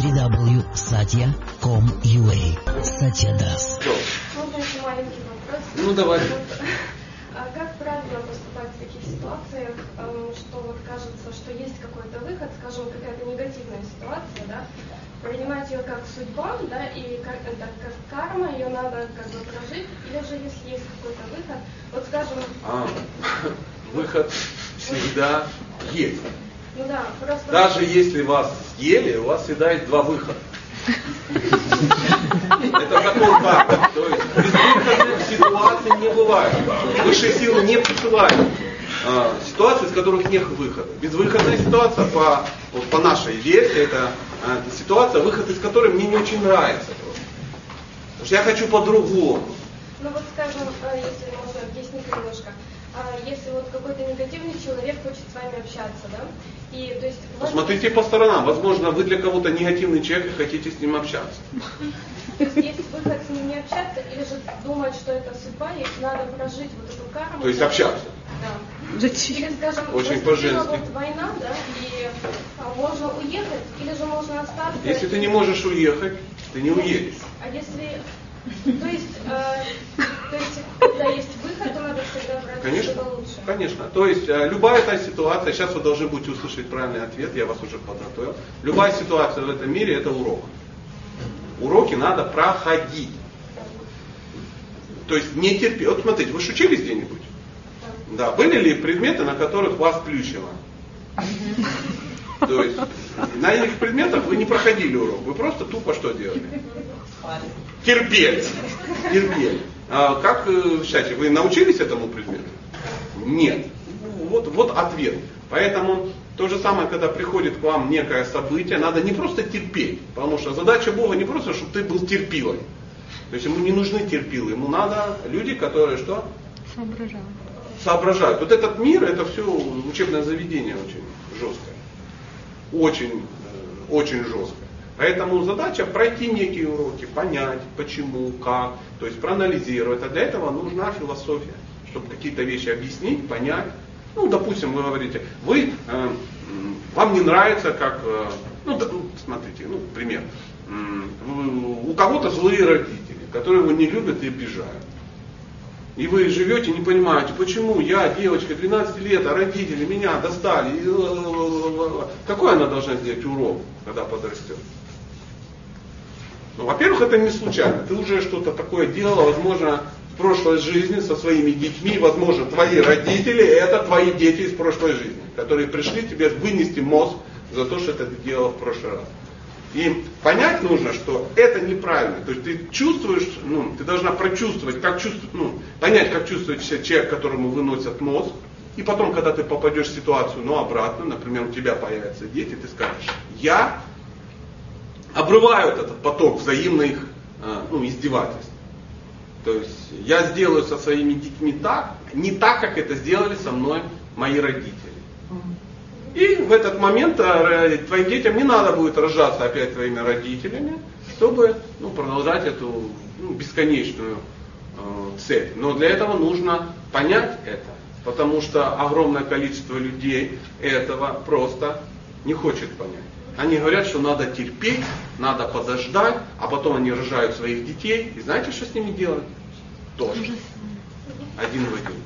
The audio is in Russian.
www.satya.com.ua Satya Das. Можно еще маленький вопрос? Ну, давай. А как правильно поступать в таких ситуациях, эм, что вот кажется, что есть какой-то выход, скажем, какая-то негативная ситуация, да, принимать ее как судьба, да, и как, это, как карма, ее надо как бы прожить, или же если есть какой-то выход, вот скажем, А, выход всегда есть. Ну да, просто... Даже если вас съели, у вас всегда есть два выхода. Это закон кармы. То есть безвыходных ситуаций не бывает. Высшие силы не присылают а, ситуации, из которых нет выхода. Безвыходная ситуация по, вот по нашей версии, это а, ситуация, выход из которой мне не очень нравится. Просто. Потому что я хочу по-другому. Ну вот скажем, э, если можно объяснить немножко, а если вот какой-то негативный человек хочет с вами общаться, да, и то есть... вас Посмотрите по сторонам. Возможно, вы для кого-то негативный человек и хотите с ним общаться. То есть есть выход с ним не общаться, или же думать, что это судьба, и надо прожить вот эту карму. То есть общаться. Да. Или, скажем, Очень по-женски. вот война, да, и можно уехать, или же можно остаться. Если ты не можешь уехать, ты не уедешь. А если... То есть, э, то есть, когда есть выход, то надо всегда брать Конечно, лучше. Конечно. То есть э, любая та ситуация, сейчас вы должны будете услышать правильный ответ, я вас уже подготовил. Любая ситуация в этом мире это урок. Уроки надо проходить. То есть не терпеть. Вот смотрите, вы же учились где-нибудь? Да. Были ли предметы, на которых вас плющило? То есть на этих предметах вы не проходили урок, вы просто тупо что делали? Терпеть. Терпеть. А как э, считаете, вы научились этому предмету? Нет. Вот, вот ответ. Поэтому то же самое, когда приходит к вам некое событие, надо не просто терпеть, потому что задача Бога не просто, чтобы ты был терпилой. То есть ему не нужны терпилы, ему надо люди, которые что? Соображаю. соображают. Вот этот мир, это все учебное заведение очень жесткое. Очень, э, очень жесткое. Поэтому задача пройти некие уроки, понять, почему, как, то есть проанализировать. А для этого нужна философия, чтобы какие-то вещи объяснить, понять. Ну, допустим, вы говорите, вы, э, вам не нравится, как, э, ну, да, ну, смотрите, ну, пример. У кого-то злые родители, которые его не любят и обижают. И вы живете, не понимаете, почему я, девочка, 12 лет, а родители меня достали. И, э, Какой она должна сделать урок, когда подрастет? Ну, во-первых, это не случайно. Ты уже что-то такое делала, возможно, прошлой жизни со своими детьми, возможно, твои родители, это твои дети из прошлой жизни, которые пришли тебе вынести мозг за то, что ты делала в прошлый раз. И понять нужно, что это неправильно. То есть ты чувствуешь, ну, ты должна прочувствовать, как чувствует, ну, понять, как чувствует себя человек, которому выносят мозг. И потом, когда ты попадешь в ситуацию, ну, обратно, например, у тебя появятся дети, ты скажешь, я обрываю этот поток взаимных э, ну, издевательств. То есть я сделаю со своими детьми так, не так, как это сделали со мной мои родители. И в этот момент э, твоим детям не надо будет рожаться опять твоими родителями, чтобы ну, продолжать эту ну, бесконечную э, цель. Но для этого нужно понять это, потому что огромное количество людей этого просто не хочет понять. Они говорят, что надо терпеть, надо подождать, а потом они рожают своих детей. И знаете, что с ними делать? Тоже. Один в один.